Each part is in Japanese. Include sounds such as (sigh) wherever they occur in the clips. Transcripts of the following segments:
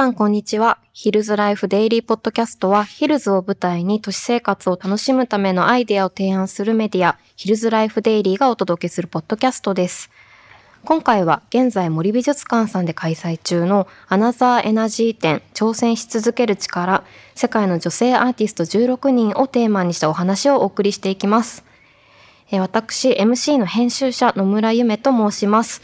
さんこんにちは。ヒルズライフデイリーポッドキャストは、ヒルズを舞台に都市生活を楽しむためのアイデアを提案するメディア、ヒルズライフデイリーがお届けするポッドキャストです。今回は現在森美術館さんで開催中のアナザーエナジー展挑戦し続ける力世界の女性アーティスト16人をテーマにしたお話をお送りしていきます。私 MC の編集者野村ゆめと申します。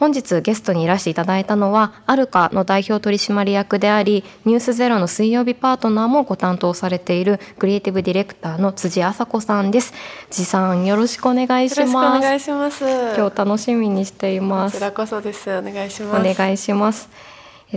本日ゲストにいらしていただいたのは、アルカの代表取締役であり、ニュースゼロの水曜日パートナーもご担当されているクリエイティブディレクターの辻麻子さんです。辻さん、よろしくお願いします。お願いします。今日楽しみにしています。こちらこそです。お願いします。お願いします。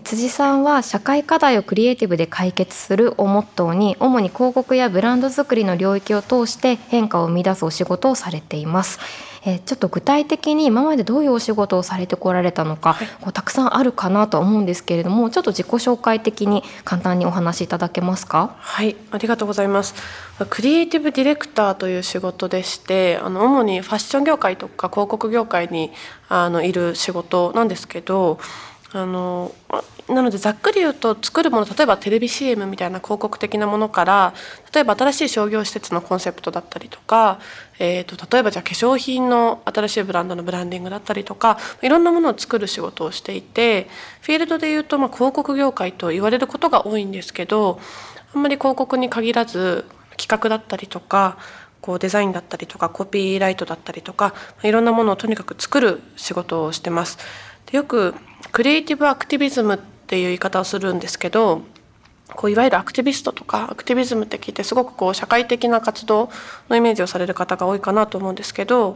辻さんは社会課題をクリエイティブで解決するをモットーに主に広告やブランド作りの領域を通して変化を生み出すお仕事をされています。えー、ちょっと具体的に今までどういうお仕事をされてこられたのか、はい、こうたくさんあるかなと思うんですけれどもちょっと自己紹介的に簡単にお話しいただけますか？はいありがとうございます。クリエイティブディレクターという仕事でしてあの主にファッション業界とか広告業界にあのいる仕事なんですけどあのなのでざっくり言うと作るもの例えばテレビ CM みたいな広告的なものから例えば新しい商業施設のコンセプトだったりとか、えーと、例えばじゃあ化粧品の新しいブランドのブランディングだったりとかいろんなものを作る仕事をしていてフィールドで言うと、ま、広告業界と言われることが多いんですけどあんまり広告に限らず企画だったりとかこうデザインだったりとかコピーライトだったりとかいろんなものをとにかく作る仕事をしてます。でよくクリエイティブアクティビズムっていう言い方をするんですけどこういわゆるアクティビストとかアクティビズムって聞いてすごくこう社会的な活動のイメージをされる方が多いかなと思うんですけど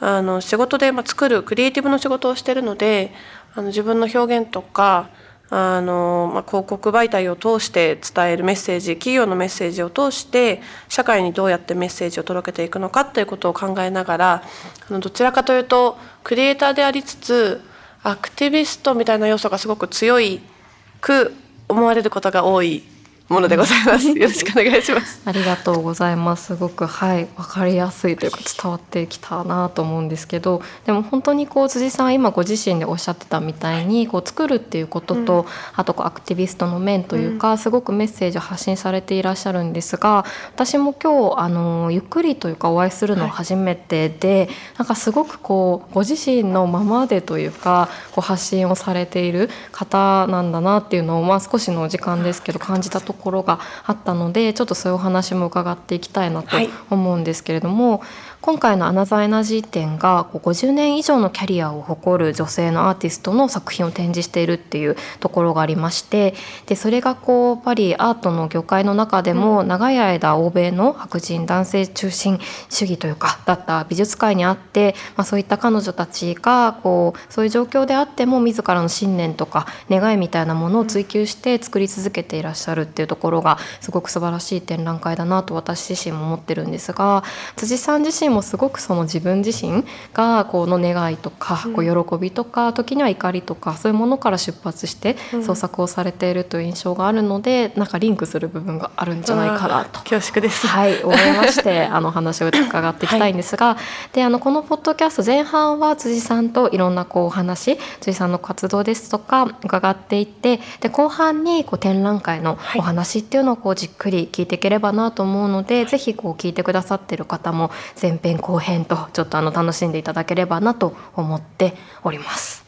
あの仕事でま作るクリエイティブの仕事をしてるのであの自分の表現とかあの、ま、広告媒体を通して伝えるメッセージ企業のメッセージを通して社会にどうやってメッセージを届けていくのかっていうことを考えながらあのどちらかというとクリエイターでありつつアクティビストみたいな要素がすごく強く思われることが多いものでございます。(laughs) よろしくお願いします。ありがとうございます。すごくはい分かりやすいというか伝わってきたなと思うんですけど、でも本当にこう辻さん今ご自身でおっしゃってたみたいにこう作るっていうことと、うん、あとこうアクティビストの面というか、うん、すごくメッセージを発信されていらっしゃるんですが、私も今日あのゆっくりというかお会いするの初めてで、はい、なんかすごくこうご自身のままでというかこう発信をされている方なんだなっていうのをまあ少しの時間ですけど感じたところがあったのでちょっとそういうお話も伺っていきたいなと思うんですけれども、はい今回のアナザーエナジー展が50年以上のキャリアを誇る女性のアーティストの作品を展示しているっていうところがありましてでそれがこうやっぱりアートの業界の中でも長い間欧米の白人男性中心主義というかだった美術界にあって、まあ、そういった彼女たちがこうそういう状況であっても自らの信念とか願いみたいなものを追求して作り続けていらっしゃるっていうところがすごく素晴らしい展覧会だなと私自身も思ってるんですが辻さん自身もすごくその自分自身がこの願いとか、こう喜びとか時には怒りとかそういうものから出発して創作をされているという印象があるので、なんかリンクする部分があるんじゃないかなと。恐縮です、はい思いまして (laughs) あの話を伺っていきたいんですが、はい、であのこのポッドキャスト前半は辻さんといろんなこうお話辻さんの活動ですとか伺っていってで後半にこう展覧会のお話っていうのをこうじっくり聞いていければなと思うので、はい、ぜひこう聞いてくださってる方も前編後編とちょっとあの楽しんでいただければなと思っております。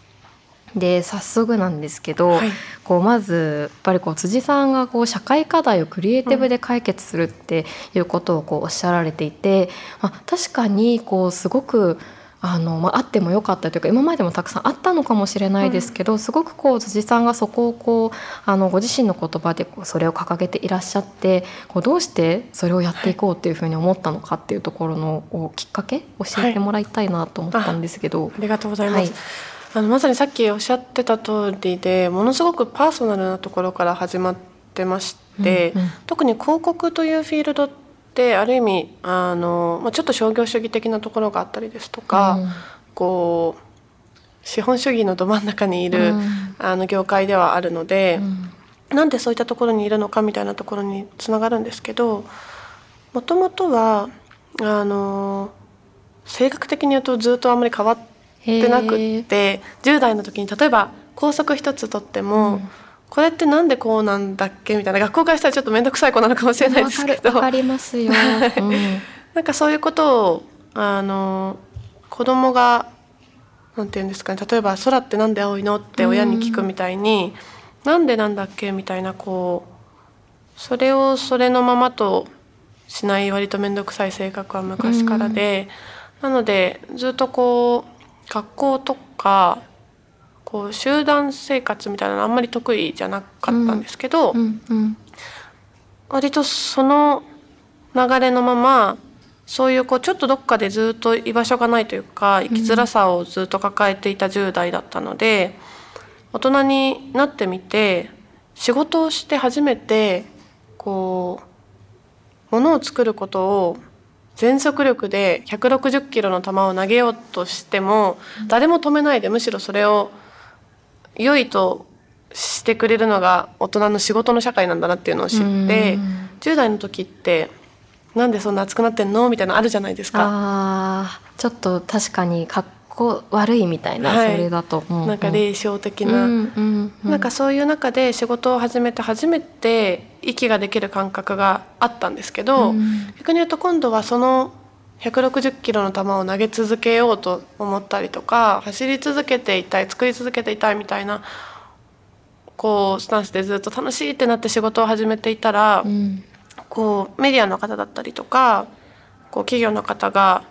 で早速なんですけど、はい、こうまずやっぱりこう辻さんがこう社会課題をクリエイティブで解決するっていうことをこうおっしゃられていて、まあ、確かにこうすごくあの、まあ、あってもよかったというか今までもたくさんあったのかもしれないですけど、うん、すごくこう辻さんがそこをこうあのご自身の言葉でこうそれを掲げていらっしゃってこうどうしてそれをやっていこうっていうふうに思ったのかっていうところのきっかけ教えてもらいたいなと思ったんですけど。はい、あありがとうございます、はい。あのまさにさっきおっしゃってた通りでものすごくパーソナルなところから始まってまして、うんうん、特に広告というフィールドってってある意味あの、まあ、ちょっと商業主義的なところがあったりですとか、うん、こう資本主義のど真ん中にいる、うん、あの業界ではあるので、うん、なんでそういったところにいるのかみたいなところにつながるんですけどもともとはあの性格的に言うとずっとあんまり変わってなくって10代の時に例えば校則一つとっても、これってなんでこうなんだっけみたいな学校からしたらちょっと面倒くさい子なのかもしれないですけどわかりますよ、(laughs) うん、なんかそういうことをあの子供がなんて言うんですかね例えば「空ってなんで青いの?」って親に聞くみたいに「うん、なんでなんだっけ?」みたいなこうそれをそれのままとしない割と面倒くさい性格は昔からで、うん、なのでずっとこう学校とかこう集団生活みたいなのあんまり得意じゃなかったんですけど、うんうん、割とその流れのままそういうこうちょっとどっかでずっと居場所がないというか生きづらさをずっと抱えていた10代だったので、大人になってみて仕事をして初めてこうものを作ることを全速力で160キロの球を投げようとしても誰も止めないでむしろそれを良いとしてくれるのが大人の仕事の社会なんだなっていうのを知って10代の時ってなんでそんな熱くなってんの？みたいなのあるじゃないですか。あちょっと確かにかっこ悪いみたいな、はい、それだと、うん。うん、なんか霊障的な、うんうんうん、なんかそういう中で仕事を始めて初めて息ができる感覚があったんですけど、うん、逆に言うと今度はその160キロの球を投げ続けようと思ったりとか走り続けていたい作り続けていたいみたいなこうスタンスでずっと楽しいってなって仕事を始めていたら、うん、こうメディアの方だったりとかこう企業の方が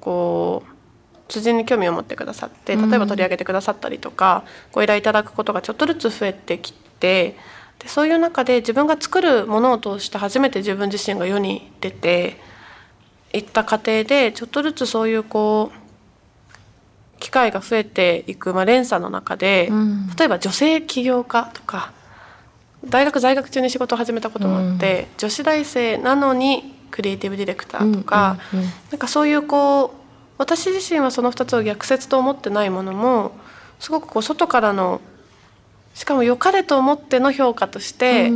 こう辻に興味を持ってくださって例えば取り上げてくださったりとか、ご依頼いただくことがちょっとずつ増えてきてでそういう中で自分が作るものを通して初めて自分自身が世に出て。いった過程でちょっとずつそういうこう機会が増えていく、まあ、連鎖の中で、うん、例えば女性起業家とか大学在学中に仕事を始めたこともあって、うん、女子大生なのにクリエイティブディレクターとか、うんうんうん、なんかそういうこう私自身はその2つを逆説と思ってないものもすごくこう外からのしかも良かれと思っての評価として、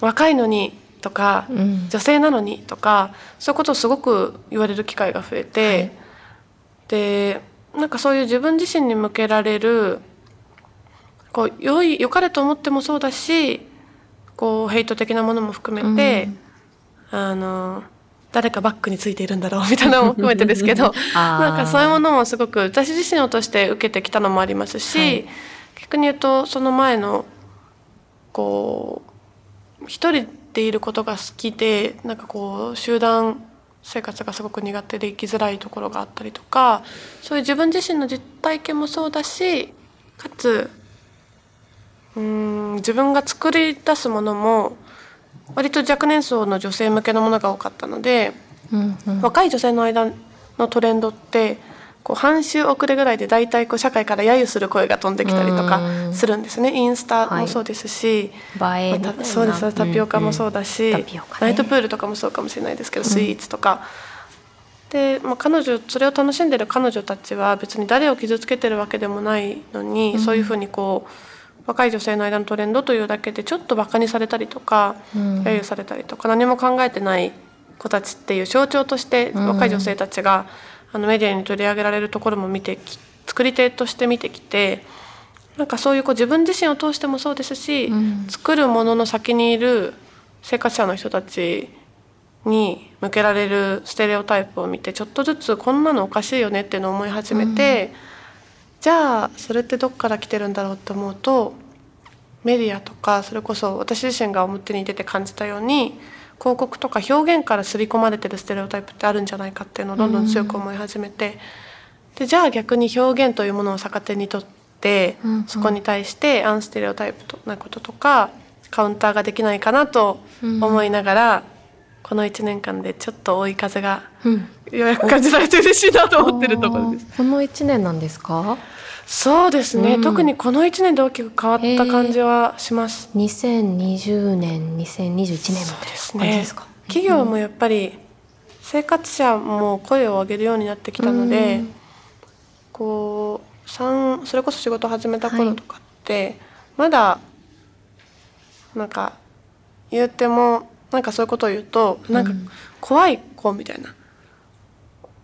若いのにとか、うん、女性なのにとかそういうことをすごく言われる機会が増えて、はい、でなんかそういう自分自身に向けられるこう良い良かれと思ってもそうだしこうヘイト的なものも含めて、うん、あの誰かバックについているんだろうみたいなのも含めてですけど (laughs) なんかそういうものもすごく私自身をとして受けてきたのもありますし、はい、逆に言うとその前のこう一人ていることが好きでなんかこう集団生活がすごく苦手で生きづらいところがあったりとかそういう自分自身の実体験もそうだしかつうん自分が作り出すものも割と若年層の女性向けのものが多かったので、うんうん、若い女性の間のトレンドってこう半周遅れぐらいで大体こう社会から揶揄する声が飛んできたりとかするんですね。インスタもそうですし、はい、またそうです。タピオカもそうだし、うんうんね、ナイトプールとかもそうかもしれないですけど、スイーツとか。で、まあ、彼女それを楽しんでる彼女たちは別に誰を傷つけてるわけでもないのに、うん、そういうふうにこう若い女性の間のトレンドというだけでちょっとバカにされたりとか、揶揄されたりとか何も考えてない子たちっていう象徴として若い女性たちが、あのメディアに取り上げられるところも見てき作り手として見てきてなんかそういうこう自分自身を通してもそうですし、うん、作るものの先にいる生活者の人たちに向けられるステレオタイプを見てちょっとずつこんなのおかしいよねっていうのを思い始めて、うん、じゃあそれってどっから来てるんだろうって思うとメディアとかそれこそ私自身が表に出て感じたように広告とか表現から刷り込まれてるステレオタイプってあるんじゃないかっていうのをどんどん強く思い始めて、でじゃあ逆に表現というものを逆手にとって、そこに対してアンステレオタイプなこととかカウンターができないかなと思いながら、この1年間でちょっと追い風がようやく感じられて嬉しいなと思ってるところです。この1年なんですか？そうですね、うん、特にこの1年で大きく変わった感じはします。えー、2020年2021年ですね。企業もやっぱり生活者も声を上げるようになってきたので、うん、こうそれこそ仕事始めた頃とかって、はい、まだなんか言ってもなんかそういうことを言うとなんか怖い子みたいな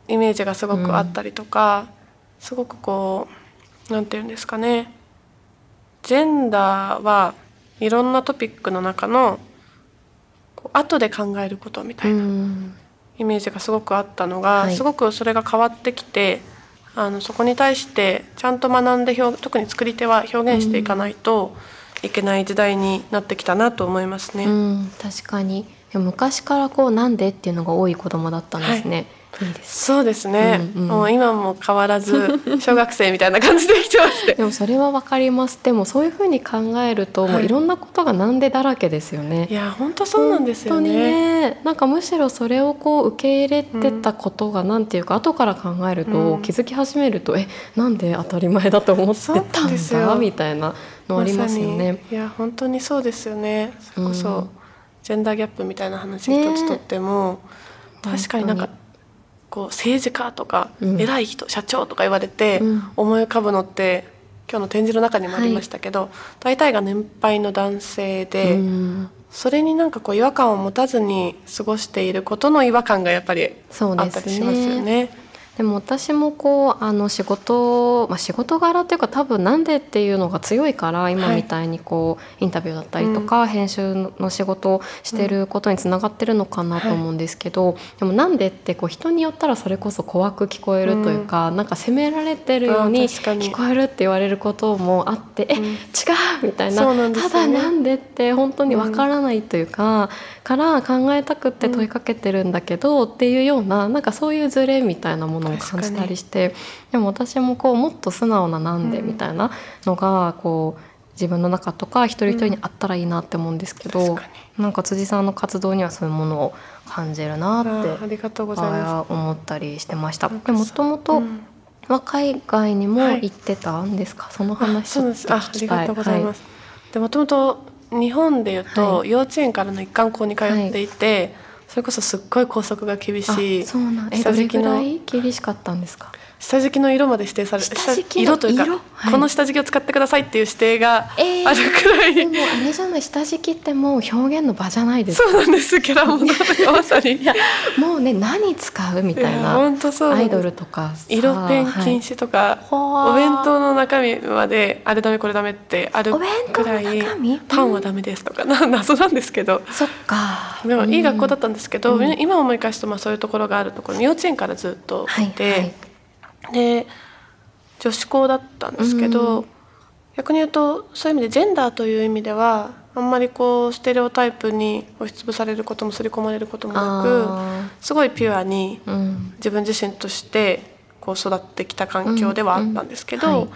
イメージがすごくあったりとか、うん、すごくこうなんて言うんですかね。ジェンダーはいろんなトピックの中の後で考えることみたいなイメージがすごくあったのが、はい、すごくそれが変わってきてあのそこに対してちゃんと学んで表特に作り手は表現していかないといけない時代になってきたなと思いますね。確かに。昔からこうなんでっていうのが多い子供だったんですね。はいいいですそうですね、うんうん、もう今も変わらず (laughs) 小学生みたいな感じで来てましてでもそれはわかります。でもそういうふうに考えると、はい、もういろんなことがなんでだらけですよね。いや本当そうなんですよね。ね。なんかむしろそれをこう受け入れてたことが、うん、なんていうか後から考えると、うん、気づき始めるとえなんで当たり前だと思ってたんだみたいなのありますよね、ま、いや本当にそうですよね。それこそ、うん、ジェンダーギャップみたいな話一つとっても、ね、確かになんかこう政治家とか偉い人、社長とか言われて思い浮かぶのって今日の展示の中にもありましたけど、はい、大体が年配の男性で、それになんかこう違和感を持たずに過ごしていることの違和感がやっぱりあったりしますよね。でも私もこうあの仕事、まあ、仕事柄っていうか多分なんでっていうのが強いから今みたいにこう、はい、インタビューだったりとか、うん、編集の仕事をしてることにつながってるのかなと思うんですけど、はい、でもなんでってこう人によったらそれこそ怖く聞こえるというか、うん、なんか責められてるように聞こえるって言われることもあって、うん、え違うみたいな、ね、ただなんでって本当にわからないというか、から考えたくって問いかけてるんだけど、っていうようななんかそういうズレみたいなもののを感じたりしてでも私もこうもっと素直な「なんで」みたいなのがこう自分の中とか一人一人にあったらいいなって思うんですけど、うん、なんか辻さんの活動にはそういうものを感じるなってありがとうございます。思ったりしてました。でもともとは海外にも行ってたんですか、はい、その話を聞きたい。ありがとうございます。はい、でもともと日本でいうと、幼稚園からの一貫校に通っていて、それこそすっごい校則が厳しい。そうなん。えどれぐらい？厳しかったんですか？下敷きの色まで指定され下色というか、はい、この下敷きを使ってくださいっていう指定があるくらい、えー、でもあれじゃない下敷きってもう表現の場じゃないですそうなんです。キャラものまさに。(laughs) もうね何使うみたいな本当そう。アイドルとか。色ペン禁止とか、はい、お弁当の中身まであれダメこれダメってあるくらい。パンはダメですとか、な謎なんですけど。そっか。でもいい学校だったんですけど、うん、今思い返すとまあそういうところがあるところ幼稚園からずっといて。はいはいで女子校だったんですけど、うん、逆に言うとそういう意味でジェンダーという意味ではあんまりこうステレオタイプに押しつぶされることも刷り込まれることもなくすごいピュアに自分自身としてこう育ってきた環境ではあったんですけど、うんうん。は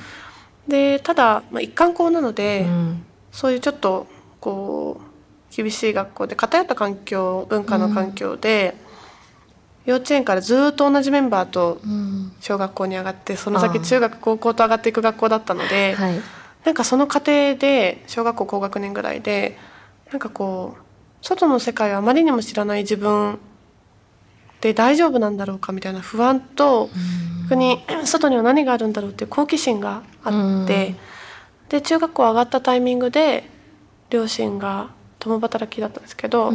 い、でただ、まあ、一貫校なので、うん、そういうちょっとこう厳しい学校で偏った環境文化の環境で。幼稚園からずっと同じメンバーと小学校に上がって、その先中学高校と上がっていく学校だったので、はい、なんかその過程で小学校高学年ぐらいでなんかこう外の世界をあまりにも知らない自分で大丈夫なんだろうかみたいな不安と逆に (clears throat) 外には何があるんだろうっていう好奇心があってで中学校上がったタイミングで両親が共働きだったんですけど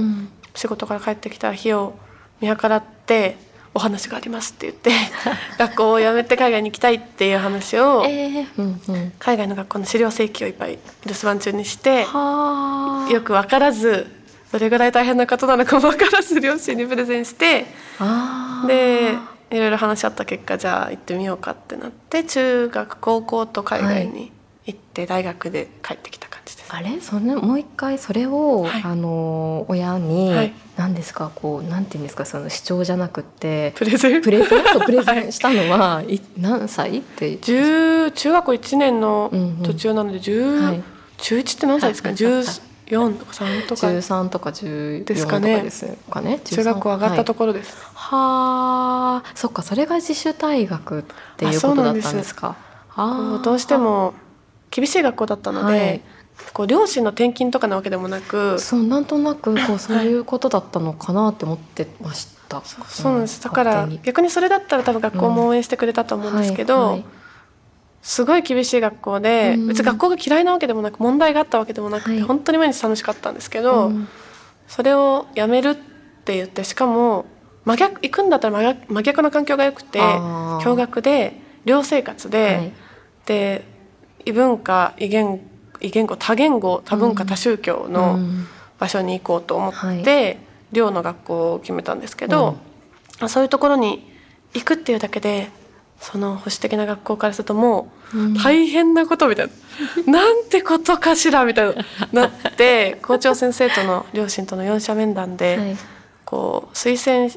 仕事から帰ってきた日を見計らってお話がありますって言って (laughs) 学校を辞めて海外に行きたいっていう話を、海外の学校の資料請求をいっぱい留守番中にしてよく分からずどれぐらい大変なことなのかも分からず両親にプレゼンしてでいろいろ話し合った結果じゃあ行ってみようかってなって中学高校と海外に行って大学で帰ってきた感じです。あれ？そのもう一回それを、はい、あの親に、はい、何ですかこうなんていうんですかその主張じゃなくてプレゼン？プレゼン？(laughs) プレゼンしたのは、はい、何歳って？中学校1年の途中なので、うんうんはい、中1って何歳ですか、はい、14とか3とか？13とか14ですかね。ですかね。中学校上がったところです、はあそっかそれが自主退学っていうことだったんですか。あどうしても厳しい学校だったので、はい、こう両親の転勤とかなわけでもなくそうなんとなくこうそういうことだったのかなって思ってました、はい、そうなんです。だから逆にそれだったら多分学校も応援してくれたと思うんですけど、うんはいはい、すごい厳しい学校で、うん、別に学校が嫌いなわけでもなく問題があったわけでもなくて、はい、本当に毎日楽しかったんですけど、うん、それをやめるって言ってしかも真逆行くんだったら真逆な環境が良くて共学で寮生活で、で異文化異言異言語多言語多文化多宗教の場所に行こうと思って、寮の学校を決めたんですけど、そういうところに行くっていうだけでその保守的な学校からするともう大変なことみたいな、うん、なんてことかしらみたいななって校長先生との両親との四者面談で、はい、こう推薦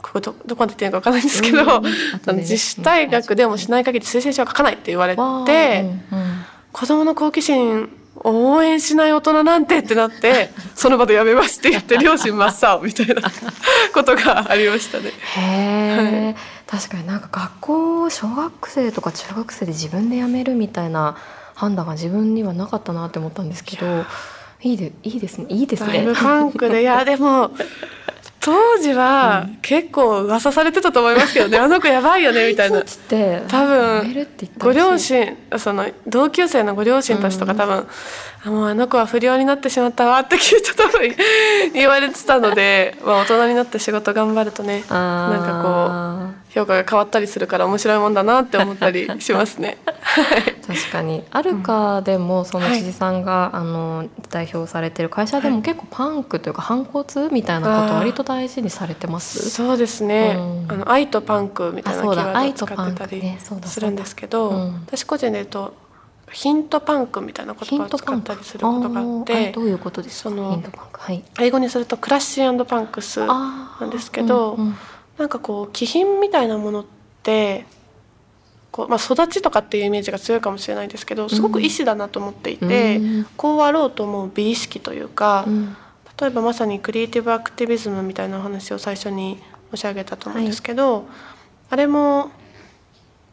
ここどどこまで言っていいのか分からないんですけど、うん、自主退学でもしない限り推薦書は書かないって言われて、うん。うん、子どもの好奇心応援しない大人なんてってなって (laughs) その場でやめますって言って両親真っ青みたいな (laughs) ことがありましたね。へはい確かになんか学校小学生とか中学生で自分で辞めるみたいな判断が自分にはなかったなって思ったんですけどいいでいいですねいいですね。ファンクでいやでも当時は結構噂されてたと思いますけどね、うん、あの子やばいよねみたいな。多分ご両親その同級生のご両親たちとか多分、うん、もうあの子は不良になってしまったわって聞いたと (laughs) 言われてたので、まあ、大人になって仕事頑張るとねなんかこう評価が変わったりするから面白いもんだなって思ったりしますね。(laughs) 確かに。あるかでもその辻さんが、はい、あの代表されてる会社でも結構パンクというか反骨みたいなこと割と大事にされてます？そうですね、うん、あの愛とパンクみたいなキーワードを使ってたりするんですけど、ねうん、私個人で言うとヒントパンクみたいな言葉を使ったりすることがあってどういうことですか？その、はい、英語にするとクラッシュパンクスなんですけど、うんうんなんかこう気品みたいなものってこう、まあ、育ちとかっていうイメージが強いかもしれないですけどすごく意志だなと思っていて、うん、こうあろうと思う美意識というか、うん、例えばまさにクリエイティブアクティビズムみたいなお話を最初に申し上げたと思うんですけど、はい、あれも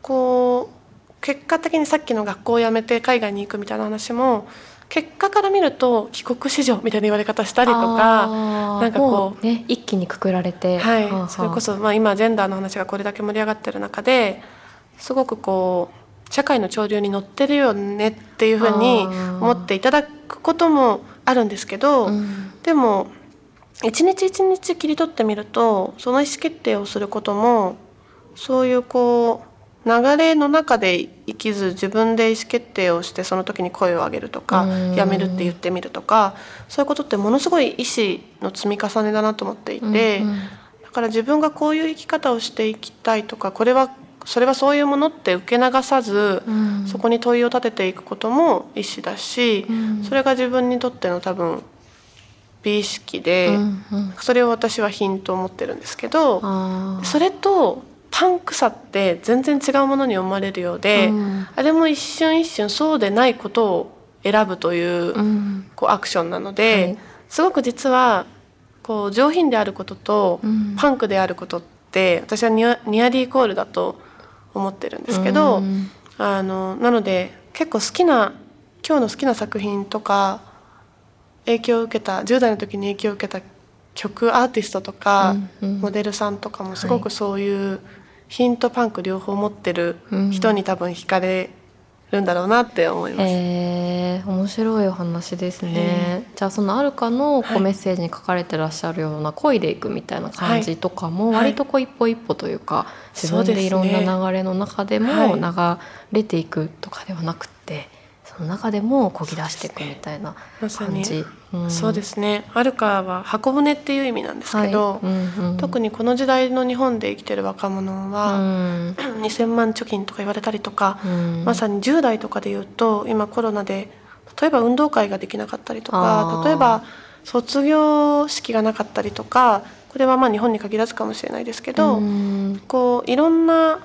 こう結果的にさっきの学校を辞めて海外に行くみたいな話も結果から見ると帰国子女みたいな言われ方したりとかなんかこう、ね、一気にくくられて、はい、それこそ、まあ、今ジェンダーの話がこれだけ盛り上がってる中ですごくこう社会の潮流に乗ってるよねっていうふうに思っていただくこともあるんですけど、うん、でも一日一日切り取ってみるとその意思決定をすることもそういうこう流れの中で生きず自分で意思決定をしてその時に声を上げるとかやめるって言ってみるとかそういうことってものすごい意思の積み重ねだなと思っていてだから自分がこういう生き方をしていきたいとかこれはそれはそういうものって受け流さずそこに問いを立てていくことも意思だしそれが自分にとっての多分美意識でそれを私は品と思ってるんですけどそれとパンクさって全然違うものに思われるようで、うん、あれも一瞬一瞬そうでないことを選ぶという,、こうアクションなので、はい、すごく実はこう上品であることと、パンクであることって私はニアニアリーイコールだと思ってるんですけど、あのなので結構好きな今日の好きな作品とか影響を受けた10代の時に影響を受けた曲アーティストとか、モデルさんとかもすごくそういうヒントパンク両方持ってる人に多分惹かれるんだろうなって思います。えー、面白いお話ですね。じゃあそのあるかのこうメッセージに書かれてらっしゃるような恋でいくみたいな感じとかも割とこう一歩一歩というか、自分でいろんな流れの中でも流れていくとかではなくて。その中でもこぎ出していくみたいな感じ。うん、そうですね。アルカは箱舟っていう意味なんですけど、はい。うんうん、特にこの時代の日本で生きてる若者は、うん、(coughs) 2,000万貯金とか言われたりとか、うん、まさに10代とかで言うと今コロナで例えば運動会ができなかったりとか例えば卒業式がなかったりとかこれはまあ日本に限らずかもしれないですけど、うん、こういろんな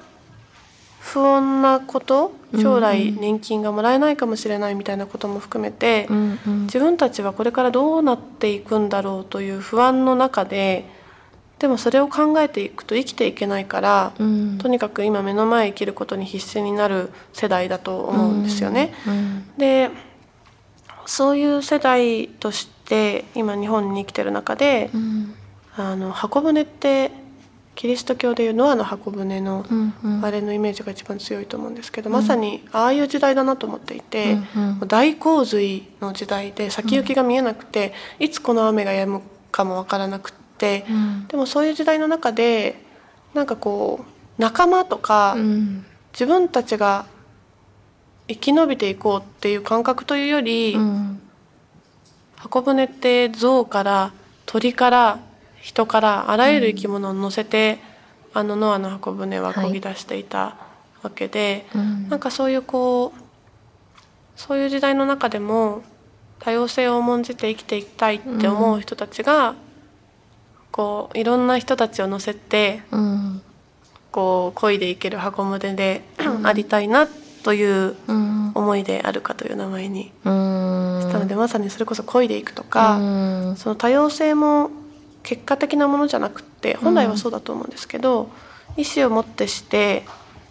不穏なこと将来年金がもらえないかもしれないみたいなことも含めて、うんうん、自分たちはこれからどうなっていくんだろうという不安の中ででもそれを考えていくと生きていけないから、うん、とにかく今目の前生きることに必死になる世代だと思うんですよね。うんうん、でそういう世代として今日本に生きてる中で、あの箱舟ってキリスト教でいうノアの箱舟のあれのイメージが一番強いと思うんですけど、うん、まさにああいう時代だなと思っていて、大洪水の時代で先行きが見えなくて、うん、いつこの雨が止むかも分からなくって、うん、でもそういう時代の中でなんかこう仲間とか、自分たちが生き延びていこうっていう感覚というより、うん。箱舟って象から鳥から人からあらゆる生き物を乗せて、あのノアの箱舟は漕ぎ出していたわけで、うん。なんかそういうこうそういう時代の中でも多様性を重んじて生きていきたいって思う人たちが、こういろんな人たちを乗せてうん。こう漕いでいける箱舟でありたいなといううん。思いであるかという名前にうん。したので、まさにそれこそ漕いでいくとか。うん。その多様性も結果的なものじゃなくって本来はそうだと思うんですけど、意思をもってして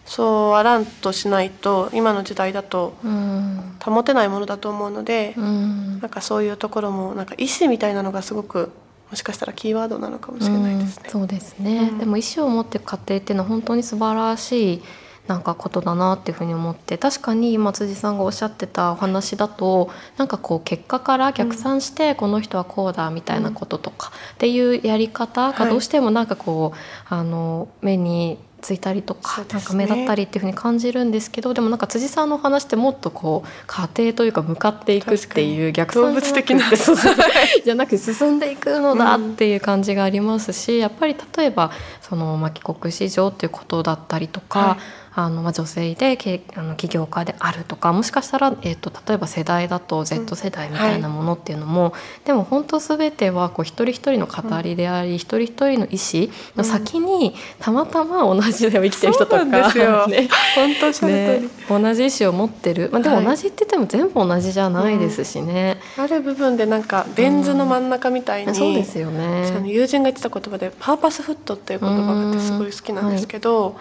そうあらんとしないと今の時代だとうん保てないものだと思うので、うんなんかそういうところもなんか意思みたいなのがすごくもしかしたらキーワードなのかもしれないですねうん。そうですね、うんでも意思を持っていく過程っていうのは本当に素晴らしいなんかことだなっていうふうに思って確かに今辻さんがおっしゃってたお話だとなんかこう結果から逆算してこの人はこうだみたいなこととかっていうやり方がどうしてもなんかこう、あの目についたりとか、なんか目立ったりっていうふうに感じるんですけどでもなんか辻さんのお話ってもっとこう過程というか向かっていくっていう逆算動物的な。(laughs) (laughs) じゃなく進んでいくのだっていう感じがありますし、やっぱり例えばその、まあ、帰国子女っていうことだったりとか、はいあのまあ、女性でけあの起業家であるとかもしかしたら、えー、と例えば世代だと Z 世代みたいなものっていうのも、でも本当全てはこう一人一人の語りであり、一人一人の意思の先にたまたま同じ時代を生きてる人とか本当ね、同じ意思を持ってる、まあ、でもはい。同じって言っても全部同じじゃないですしね、ある部分でなんかベン図の真ん中みたいに、そうですよね。友人が言ってた言葉で「パーパスフット」っていう言葉があってすごい好きなんですけど、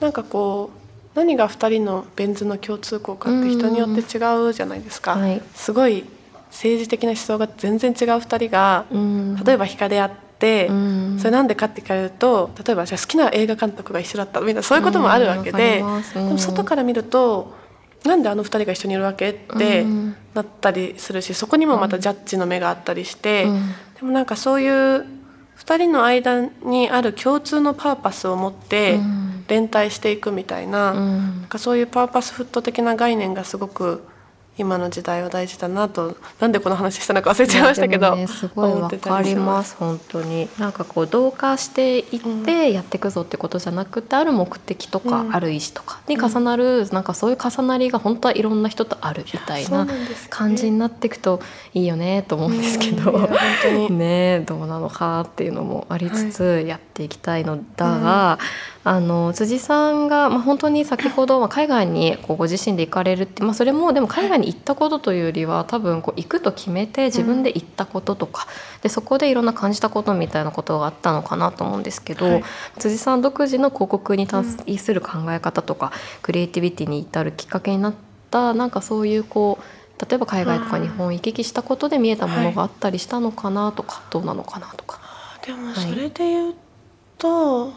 なんかこう何が2人のベン図の共通項かって人によって違うじゃないですか、はい。すごい政治的な思想が全然違う2人がうん。例えば惹かれ合って、うん。それなんでかって聞かれると例えばじゃあ好きな映画監督が一緒だったみたいなそういうこともあるわけで、うん。でも外から見るとなんであの2人が一緒にいるわけってうん。なったりするしそこにもまたジャッジの目があったりして、うん。でもなんかそういう2人の間にある共通のパーパスを持ってうん。連帯していくみたいな,、うなんんかそういうパーパスフット的な概念がすごく今の時代は大事だなとなんでこの話したのか忘れちゃいましたけど、ね、すごいわかりします。本当に。なんかこう同化していってやっていくぞってことじゃなくて、ある目的とか、うん。ある意思とかに重なる、なんかそういう重なりが本当はいろんな人とあるみたいな感じになっていくといいよねと思うんですけど、(laughs) ねどうなのかっていうのもありつつやっていきたいのだが、あの辻さんが、まあ、本当に先ほど、まあ、海外にこうご自身で行かれるって、まあ、それもでも海外に行ったことというよりは多分こう行くと決めて自分で行ったこととか、でそこでいろんな感じたことみたいなことがあったのかなと思うんですけど、はい。辻さん独自の広告に対する考え方とか、クリエイティビティに至るきっかけになったなんかそういうこう例えば海外とか日本行き来したことで見えたものがあったりしたのかなとか、どうなのかなとか。でもそれで言うと、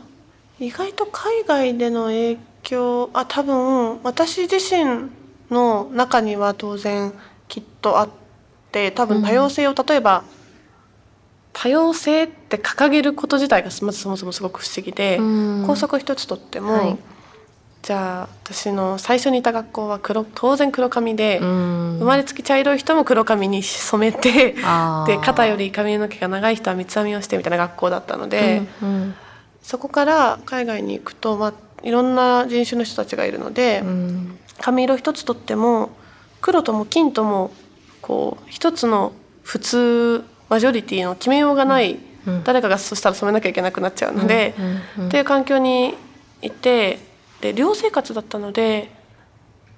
意外と海外での影響あ多分私自身の中には当然きっとあって多分多様性を、例えば多様性って掲げること自体がまずそもそもすごく不思議で、うん。校則一つとっても、はい。じゃあ私の最初にいた学校は黒当然黒髪で、生生まれつき茶色い人も黒髪に染めてで肩より髪の毛が長い人は三つ編みをしてみたいな学校だったので、うん。そこから海外に行くと、まあ、いろんな人種の人たちがいるので、うん髪色一つとっても黒とも金ともこう一つの普通マジョリティの決めようがない、うん。誰かがそしたら染めなきゃいけなくなっちゃうので、うん。っていう環境にいてで寮生活だったので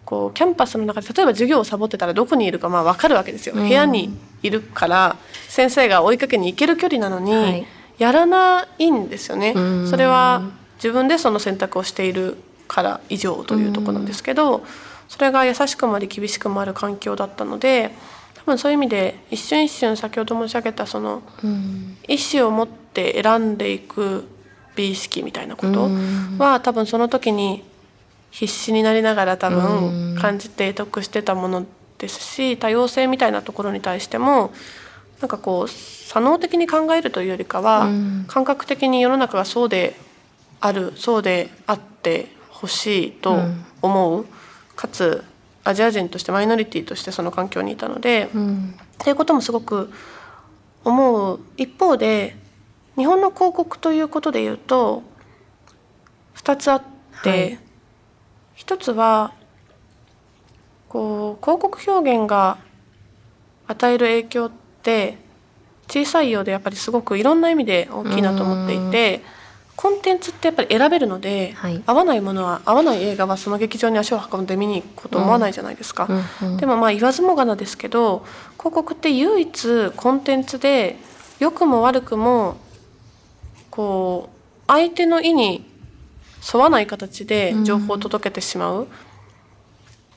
こうキャンパスの中で例えば授業をサボってたらどこにいるかまあ分かるわけですよ、うん。部屋にいるから先生が追いかけに行ける距離なのに、はい。やらないんですよね、うん。それは自分でその選択をしているから以上というところなんですけど、それが優しくもあり厳しくもある環境だったので多分そういう意味で一瞬一瞬先ほど申し上げたそのうん。意思を持って選んでいく美意識みたいなことうん。は多分その時に必死になりながら多うん。分感じて得してたものですし多様性みたいなところに対してもなんかこう左脳的に考えるというよりかはうん。感覚的に世の中がそうであるそうであってほしいと思う。かつアジア人としてマイノリティとしてその環境にいたので、うん、っていうこともすごく思う。一方で日本の広告ということで言うと2つあって、はい、1つはこう広告表現が与える影響って小さいようでやっぱりすごくいろんな意味で大きいなと思っていて。コンテンツってやっぱり選べるので、はい、合わないものは合わない映画はその劇場に足を運んで見に行くこと思わないじゃないですか、うんうんうん、でもまあ言わずもがなですけど広告って唯一コンテンツで良くも悪くもこう相手の意に沿わない形で情報を届けてしまう、うん、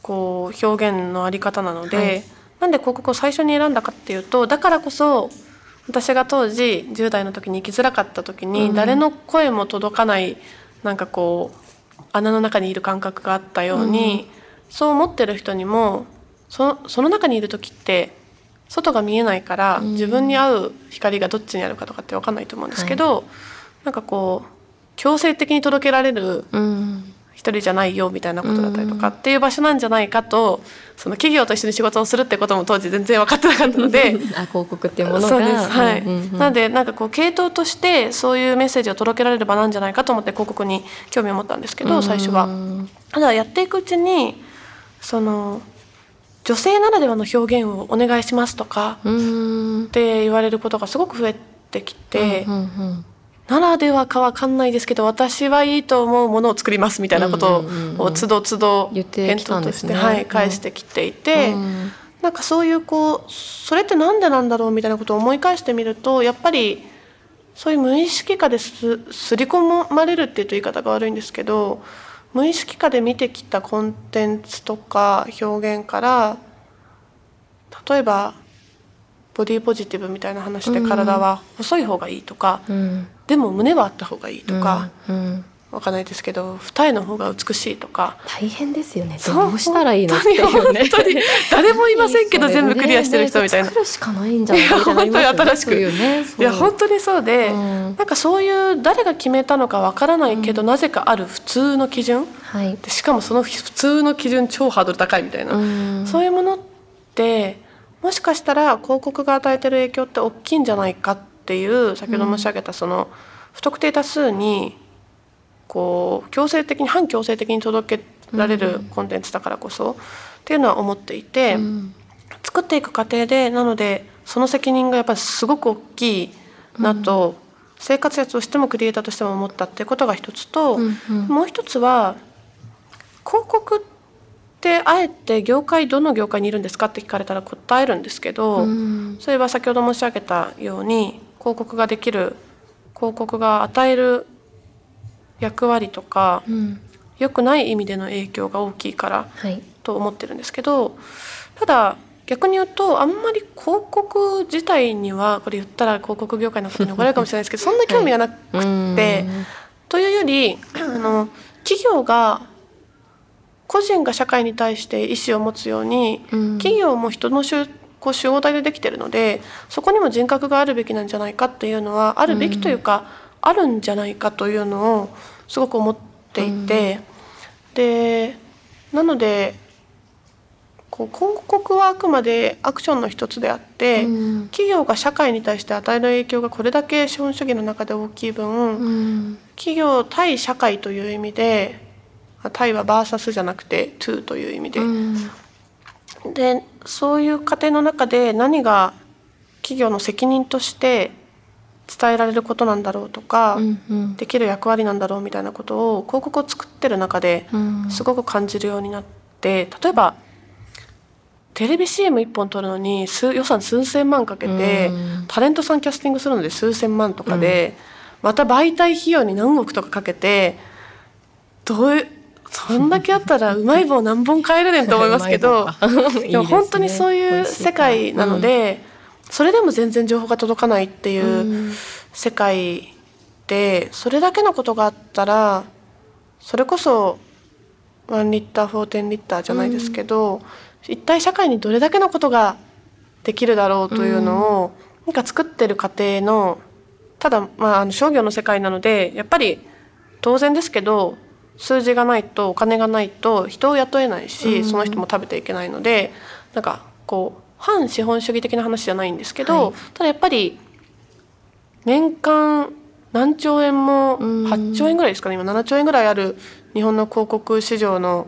こう表現のあり方なので、はい、なんで広告を最初に選んだかっていうとだからこそ私が当時10代の時に生きづらかった時に、誰の声も届かないなんかこう穴の中にいる感覚があったように、そう思ってる人にもそその中にいる時って外が見えないから、自分に合う光がどっちにあるかとかって分かんないと思うんですけど、はい、なんかこう強制的に届けられる一人じゃないよみたいなことだったりとかっていう場所なんじゃないかとその企業と一緒に仕事をするってことも当時全然分かってなかったので (laughs) あ広告っていうものが。そうです。はい、うんうん、なのでなんかこう系統としてそういうメッセージを届けられる場なんじゃないかと思って広告に興味を持ったんですけど最初は。ただやっていくうちにその女性ならではの表現をお願いしますとかって言われることがすごく増えてきて、うんうんうんならではかわかんないですけど私はいいと思うものを作りますみたいなことをつどつど返答として、はい、返してきていて、うん、なんかそういうこうそれって何でなんだろうみたいなことを思い返してみるとやっぱりそういう無意識化ですすり込まれるっていうと言い方が悪いんですけど無意識化で見てきたコンテンツとか表現から例えばボディポジティブみたいな話で体は細い方がいいとか、うん、でも胸はあった方がいいとか、うんうん。わかんないですけど二重の方が美しいとか。大変ですよね。どうしたらいいのっていうね。誰もいませんけど全部クリアしてる人みたいな、ね、しかないんじゃないか本当に新しく、ね、いや本当にそうで、うん、なんかそういう誰が決めたのかわからないけど、うん、なぜかある普通の基準、はい、しかもその普通の基準超ハードル高いみたいな、うん、そういうものってもしかしたら広告が与えてる影響って大きいんじゃないかっていう先ほど申し上げたその不特定多数にこう強制的に反強制的に届けられるコンテンツだからこそ、っていうのは思っていて、作っていく過程でなのでその責任がやっぱりすごく大きいなと、生活やとしてもクリエイターとしても思ったっていうことが一つと、もう一つは広告ってあえて業界どの業界にいるんですかって聞かれたら答えるんですけど、それは先ほど申し上げたように広告ができる広告が与える役割とか、うん、良くない意味での影響が大きいからと思ってるんですけど、はい、ただ逆に言うとあんまり広告自体にはこれ言ったら広告業界の方に怒られるかもしれないですけど (laughs) そんな興味がなくて、はい、というよりあの企業が個人が社会に対して意思を持つように、うん、企業も人の集こう集合体でできてるのでそこにも人格があるべきなんじゃないかっていうのはあるべきというか、うん、あるんじゃないかというのをすごく思っていて、うん、でなのでこう広告はあくまでアクションの一つであって、うん、企業が社会に対して与える影響がこれだけ資本主義の中で大きい分、うん、企業対社会という意味で対はバーサスじゃなくてトゥという意味で。うん、でそういう過程の中で何が企業の責任として伝えられることなんだろうとか、うんうん、できる役割なんだろうみたいなことを広告を作ってる中ですごく感じるようになって例えばテレビ CM1 本撮るのに数予算数千万かけて、うん、タレントさんキャスティングするので数千万とかで、うん、また媒体費用に何億とかかけてどうそんだけあったらうまい棒何本買えるねんと思いますけど (laughs) でも本当にそういう世界なので。それでも全然情報が届かないっていう世界でそれだけのことがあったらそれこそ1リッター4.10リッターじゃないですけど、うん、一体社会にどれだけのことができるだろうというのを、うん、なんか作ってる過程のただ、まあ、あの商業の世界なのでやっぱり当然ですけど数字がないとお金がないと人を雇えないし、うん。その人も食べていけないのでなんかこう反資本主義的な話じゃないんですけど、はい。ただやっぱり年間何兆円もうん。8兆円ぐらいですかね今7兆円ぐらいある日本の広告市場の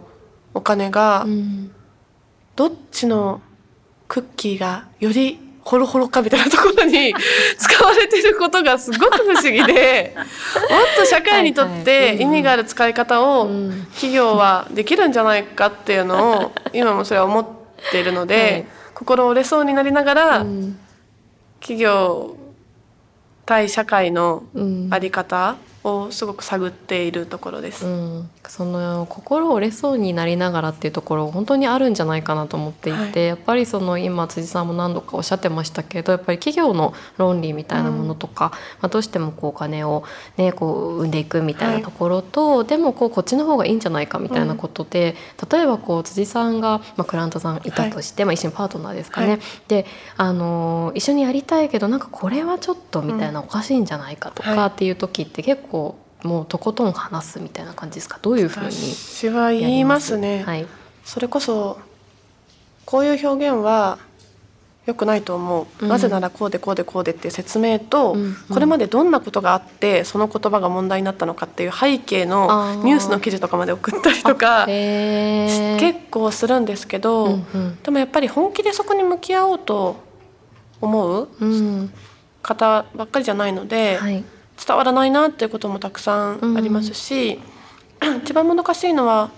お金がうん。どっちのクッキーがよりホロホロかみたいなところに (laughs) 使われてることがすごく不思議でもっと社会にとってうん。意味がある使い方をうん。企業はできるんじゃないかっていうのを (laughs) 今もそれは思っているので、はい。心折れそうになりながらうん。企業対社会のうん。あり方をすごく探っているところです。うん、その心折れそうになりながらっていうところ本当にあるんじゃないかなと思っていて、はい。やっぱりその今辻さんも何度かおっしゃってましたけどやっぱり企業の論理みたいなものとか、まあ、どうしてもこうお金を、ね、こう生んでいくみたいなところと、でもこうこっちの方がいいんじゃないかみたいなことで、例えばこう辻さんが、まあ、クライアントさんいたとして、まあ、一緒にパートナーですかね、はい。であの一緒にやりたいけどなんかこれはちょっとみたいな、おかしいんじゃないかとはいかっていう時って結構もうとことん話すみたいな感じですか？どういうふうに私は言いますね。はい、それこそこういう表現は良くないと思う、うん。なぜならこうでこうでこうでっていう説明と、うん。うんこれまでどんなことがあってその言葉が問題になったのかっていう背景のニュースの記事とかまで送ったりとか結構するんですけど、うんうん。でもやっぱり本気でそこに向き合おうと思ううん方ばっかりじゃないので、はい伝わらないなっていうこともたくさんありますし、一番難しいのは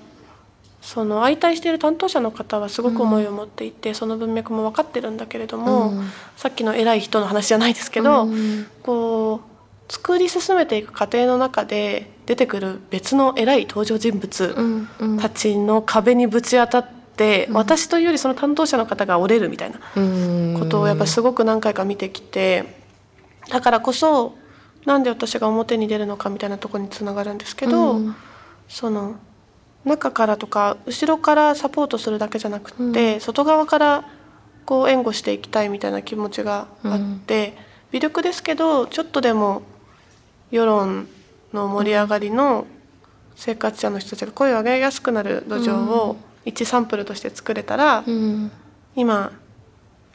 その相対している担当者の方はすごく思いを持っていて、その文脈も分かってるんだけれども、うん。さっきの偉い人の話じゃないですけど、うん。こう作り進めていく過程の中で出てくる別の偉い登場人物うんうん。たちの壁にぶち当たって、私というよりその担当者の方が折れるみたいなうんことをやっぱすごく何回か見てきてだからこそなんで私が表に出るのかみたいなところにつながるんですけど、うん。その中からとか後ろからサポートするだけじゃなくって、外側からこう援護していきたいみたいな気持ちがあって、微力ですけどちょっとでも世論の盛り上がりの生活者の人たちが声を上げやすくなる土壌を一サンプルとして作れたら、うん。今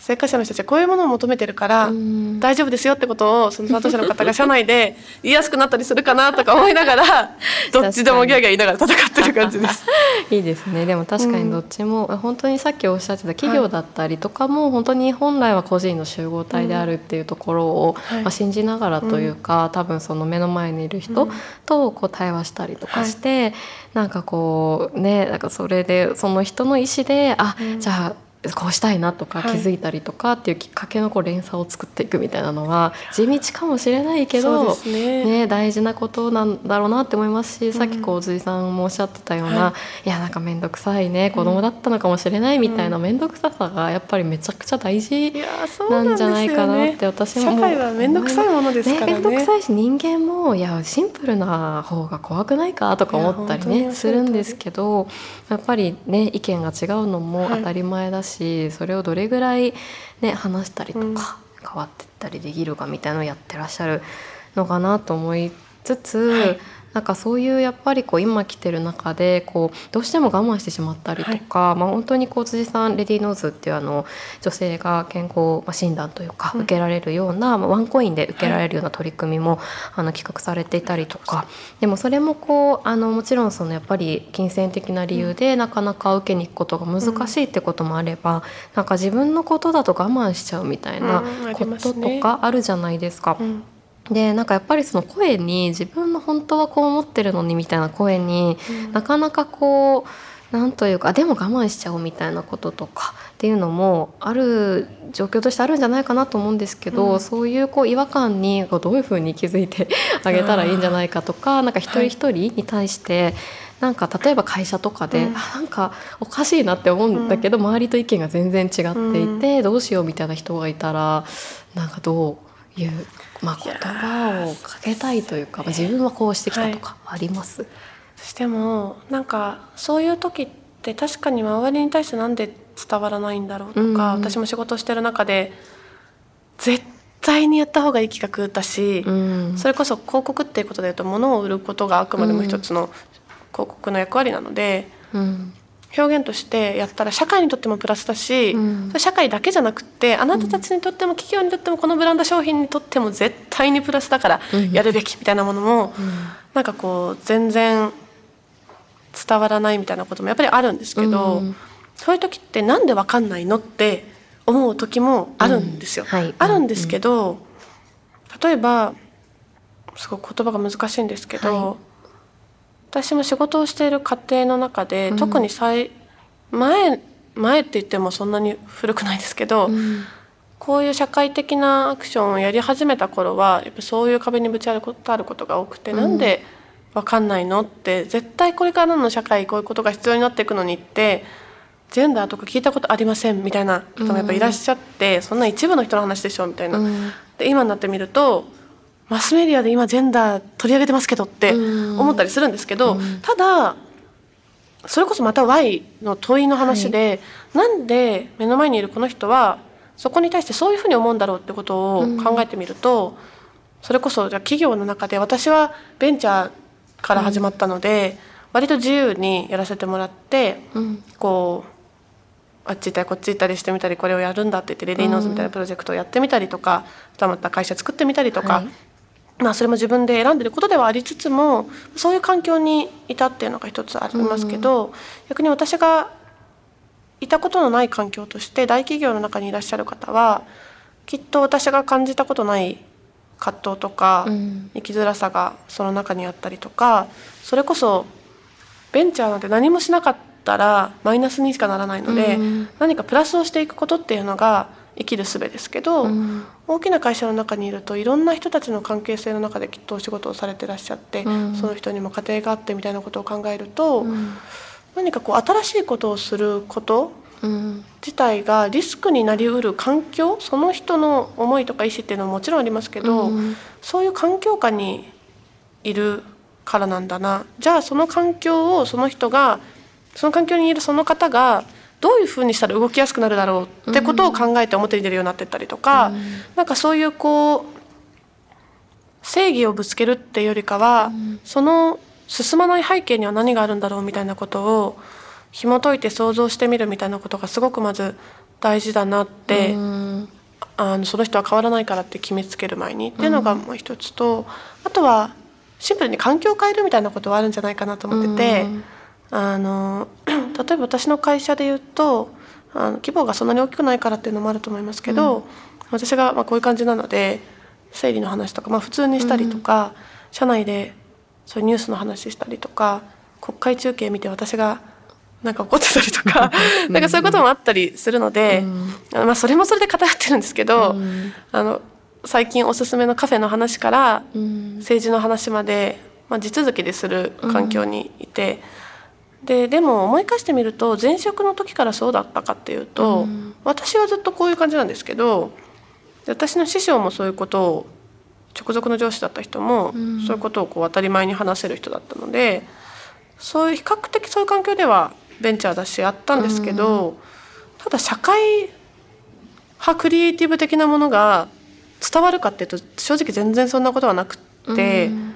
生活者の人たちはこういうものを求めてるから、うん。大丈夫ですよってことをその担当者の方が社内で (laughs) 言いやすくなったりするかなとか思いながら (laughs) どっちでもギャーギャー言いながら戦ってる感じです。(laughs) いいですね。でも確かにどっちも、本当にさっきおっしゃってた企業だったりとかも、本当に本来は個人の集合体であるっていうところを、はいまあ、信じながらというか、多分その目の前にいる人とこう対話したりとかして、なんかこうねなんかそれでその人の意思であ、じゃあこうしたいなとか気はい。づいたりとかっていうきっかけのこう連鎖を作っていくみたいなのは地道かもしれないけどね。ね、大事なことなんだろうなって思いますし、さっきこう辻さんもおっしゃってたような、、はい。やなんか面倒くさいね子供だったのかもしれないみたいな面倒くささがやっぱりめちゃくちゃ大事ななんじゃないかなっねて私も社会は面倒くさいものですからね。面倒くさいし人間もいやシンプルな方が怖くないかとか思ったりねするんですけどやっぱりね意見が違うのもはい当たり前だし、それをどれぐらいね話したりとか、うん。変わってったりできるかみたいなのをやってらっしゃるのかなと思いつつ、はいなんかそういうやっぱりこう今来てる中でこうどうしても我慢してしまったりとか、まあ、本当にこう辻さんレディーノーズっていうあの女性が健康まあ診断というかうん。受けられるような、まあ、ワンコインで受けられるような取り組みも、あの企画されていたりとか。でもそれもこうあのもちろんそのやっぱり金銭的な理由でなかなか受けに行くことが難しいってこともあれば、なんか自分のことだと我慢しちゃうみたいなこととかあるじゃないですか。うんでなんかやっぱりその声に自分の本当はこう思ってるのにみたいな声に、うん。なかなかこうなんというかあでも我慢しちゃおうみたいなこととかっていうのもある状況としてあるんじゃないかなと思うんですけど、うん。そういうこう違和感にこうどういうふうに気づいて (laughs) あげたらいいんじゃないかとかなんか一人一人に対して、なんか例えば会社とかで、うん。あなんかおかしいなって思うんだけど、周りと意見が全然違っていて、どうしようみたいな人がいたらなんかどういう、まあ、言葉をかけたいというか、まあ、自分はこうしてきたとかあります、そしてもなんかそういう時って確かに周りに対してなんで伝わらないんだろうとか、うん。私も仕事してる中で絶対にやった方がいい企画だし、うん。それこそ広告っていうことで言うと物を売ることがあくまでも一つの広告の役割なのでうん表現としてやったら社会にとってもプラスだし、うん。社会だけじゃなくってあなたたちにとっても企業にとってもこのブランド商品にとっても絶対にプラスだからうん。やるべきみたいなものも、なんかこう全然伝わらないみたいなこともやっぱりあるんですけど、うん。そういう時ってなんでわかんないのって思う時もあるんですよ。うん。はい。あるんですけど、例えばすごく言葉が難しいんですけど、はい私も仕事をしている過程の中で、うん。特に最前前って言ってもそんなに古くないですけど、うん。こういう社会的なアクションをやり始めた頃はやっぱそういう壁にぶち当たることが多くて、うん。なんでわかんないのって絶対これからの社会こういうことが必要になっていくのにってジェンダーとか聞いたことありませんみたいな人もやっぱいらっしゃって、そんな一部の人の話でしょみたいな。うん。で今になってみるとマスメディアで今ジェンダー取り上げてますけどってうん。思ったりするんですけど、うん。ただそれこそまた Y の問いの話で、なんで目の前にいるこの人はそこに対してそういうふうに思うんだろうってことを考えてみると、それこそじゃあ企業の中で私はベンチャーから始まったので、割と自由にやらせてもらってうん。こうあっち行ったりこっち行ったりしてみたりこれをやるんだって言ってレディーノーズみたいなプロジェクトをやってみたりとか、たまた会社作ってみたりとか、はいまあそれも自分で選んでることではありつつもそういう環境にいたっていうのが一つありますけど、逆に私がいたことのない環境として大企業の中にいらっしゃる方はきっと私が感じたことない葛藤とか、うん。生きづらさがその中にあったりとかそれこそベンチャーなんて何もしなかったらマイナスにしかならないので、うん。何かプラスをしていくことっていうのが生きる術ですけど、うん大きな会社の中にいるといろんな人たちの関係性の中できっとお仕事をされてらっしゃって、うん。その人にも家庭があってみたいなことを考えると、うん。何かこう新しいことをすることうん。自体がリスクになりうる環境その人の思いとか意思っていうのももちろんありますけど、うん。そういう環境下にいるからなんだな。じゃあその環境をその人がその環境にいるその方がどういうふうにしたら動きやすくなるだろうってことを考えて表に出るようになってったりとか、うん。なんかそういうこう正義をぶつけるっていうよりかは、ん。その進まない背景には何があるんだろうみたいなことを紐解いて想像してみるみたいなことがすごくまず大事だなって、うん。あのその人は変わらないからって決めつける前にっていうのがもう一つと、あとはシンプルに環境を変えるみたいなことはあるんじゃないかなと思ってて、うんあの (clears throat) 例えば私の会社で言うとあの規模がそんなに大きくないからっていうのもあると思いますけど、私がまあこういう感じなので生理の話とか、まあ、普通にしたりとか、社内でそういうニュースの話したりとか国会中継見て私がなんか怒ってたりとか (laughs) なんかそういうこともあったりするので、うん。まあ、それもそれで偏ってるんですけど、うん。あの最近おすすめのカフェの話からうん。政治の話まで、まあ、地続きでする環境にいて、ででも思い返してみると前職の時からそうだったかっていうと、うん。私はずっとこういう感じなんですけどで私の師匠もそういうことを直属の上司だった人も、うん。そういうことをこう当たり前に話せる人だったのでそういう比較的そういう環境ではベンチャーだしあったんですけど、ただ社会派クリエイティブ的なものが伝わるかっていうと正直全然そんなことはなくって、うん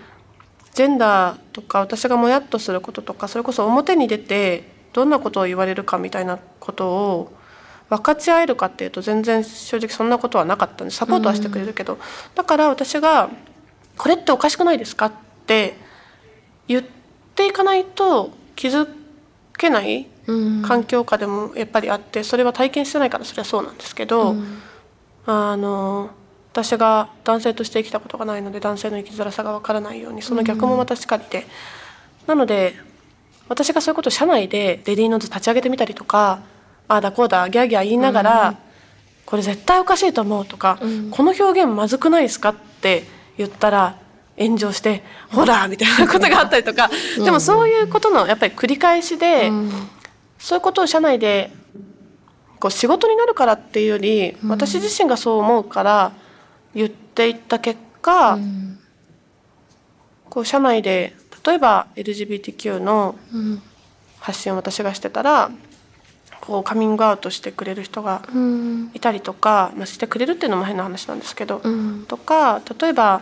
ジェンダーとか私がもやっとすることとかそれこそ表に出てどんなことを言われるかみたいなことを分かち合えるかっていうと全然正直そんなことはなかったんですサポートはしてくれるけど、だから私が「これっておかしくないですか?」って言っていかないと気づけないうん環境下でもやっぱりあってそれは体験してないからそれはそうなんですけど、うんあの私が男性として生きたことがないので男性の生きづらさがわからないようにその逆もまたしかりで、なので私がそういうことを社内でレディーノーズ立ち上げてみたりとかああだこうだギャーギャー言いながら、これ絶対おかしいと思うとか、うん。この表現まずくないですかって言ったら炎上して「ほら!」みたいなことがあったりとか、でもそういうことのやっぱり繰り返しで。うん。そういうことを社内でこう仕事になるからっていうより、うん。私自身がそう思うから言っていった結果、うん。こう社内で例えば LGBTQ のうん発信を私がしてたらこうカミングアウトしてくれる人がうん。いたりとか、まあ、してくれるっていうのも変な話なんですけど、うん。とか例えば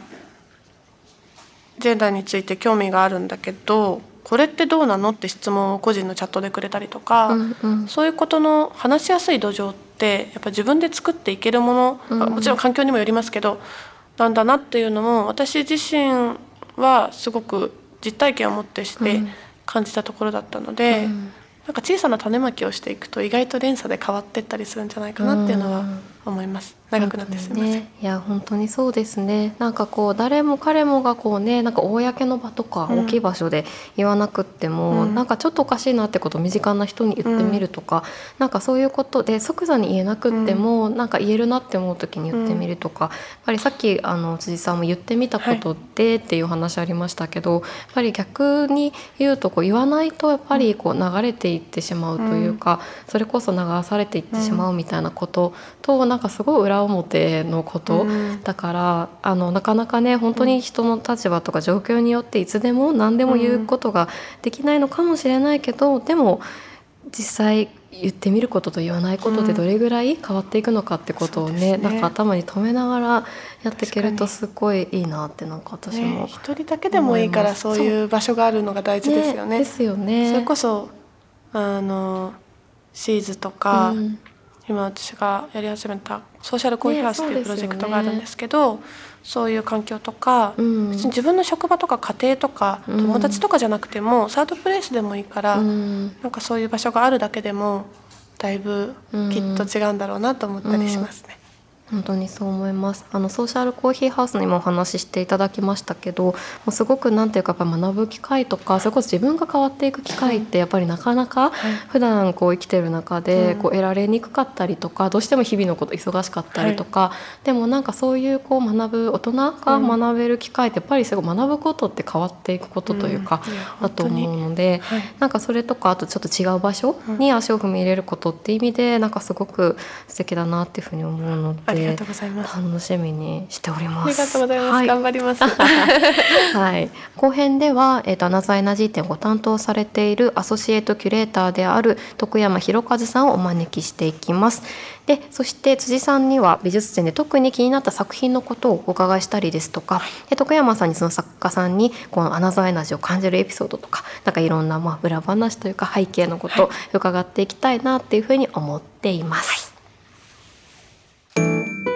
ジェンダーについて興味があるんだけどこれってどうなのって質問を個人のチャットでくれたりとか、うんうん。そういうことの話しやすい土壌ってやっぱ自分で作っていけるもの、うんもちろん環境にもよりますけどなんだなっていうのも私自身はすごく実体験を持ってしてうん。感じたところだったので、うん。なんか小さな種まきをしていくと意外と連鎖で変わっていったりするんじゃないかなっていうのはうん思います。長くなってすみません。ね、いや本当にそうですね。なんかこう誰も彼もがこうねなんか公の場とかうん。大きい場所で言わなくっても、うん。なんかちょっとおかしいなってことを身近な人に言ってみるとか、なんかそういうことで即座に言えなくっても、なんか言えるなって思う時に言ってみるとか、やっぱりさっきあの辻さんも言ってみたことでっていう話ありましたけど、やっぱり逆に言うとこう言わないとやっぱりこう流れていってしまうというか、それこそ流されていってしまうみたいなことと、なんかすごい裏表のこと、うん。だからあのなかなかね本当に人の立場とか状況によっていつでも何でも言うことができないのかもしれないけど、でも実際言ってみることと言わないことでどれぐらい変わっていくのかってことをね,、そうですね。なんか頭に留めながらやっていけるとすごいいいなってなんか私ねも、一人だけでもいいからそういう場所があるのが大事ですよね。ですよね。それこそあのシーズとか、うん今私がやり始めたソーシャルコーヒーハウスっていうプロジェクトがあるんねですけどそういう環境とか、うん。別に自分の職場とか家庭とかうん。友達とかじゃなくても、サードプレイスでもいいから、うん。なんかそういう場所があるだけでもだいぶきっと違うんだろうなと思ったりしますね。本当にそう思います。あのソーシャルコーヒーハウスにもお話ししていただきましたけどもうすごくなんていうかやっぱ学ぶ機会とかそれこそ自分が変わっていく機会ってやっぱりなかなか普段こう生きてる中でうん。こう得られにくかったりとかどうしても日々のこと忙しかったりとか、でもなんかそういうこう学ぶ大人が学べる機会ってやっぱりすごい学ぶことって変わっていくことというかだと思うので。はい。なんかそれとかあとちょっと違う場所に足を踏み入れることって意味でなんかすごく素敵だなっていうふうに思うのありがでとうございます。楽しみにしております。ありがとうございます。はい頑張ります。(laughs) はい、後編では、えー、とアナザーエナジー展をご担当されているアソシエイトキュレーターである徳山博和さんをお招きしていきます。でそして辻さんには美術展で特に気になった作品のことをお伺いしたりですとかで徳山さんにその作家さんにこのアナザーエナジーを感じるエピソードとかなんかいろんなまあ裏話というか背景のことを伺っていきたいなっていうふうに思っています。Música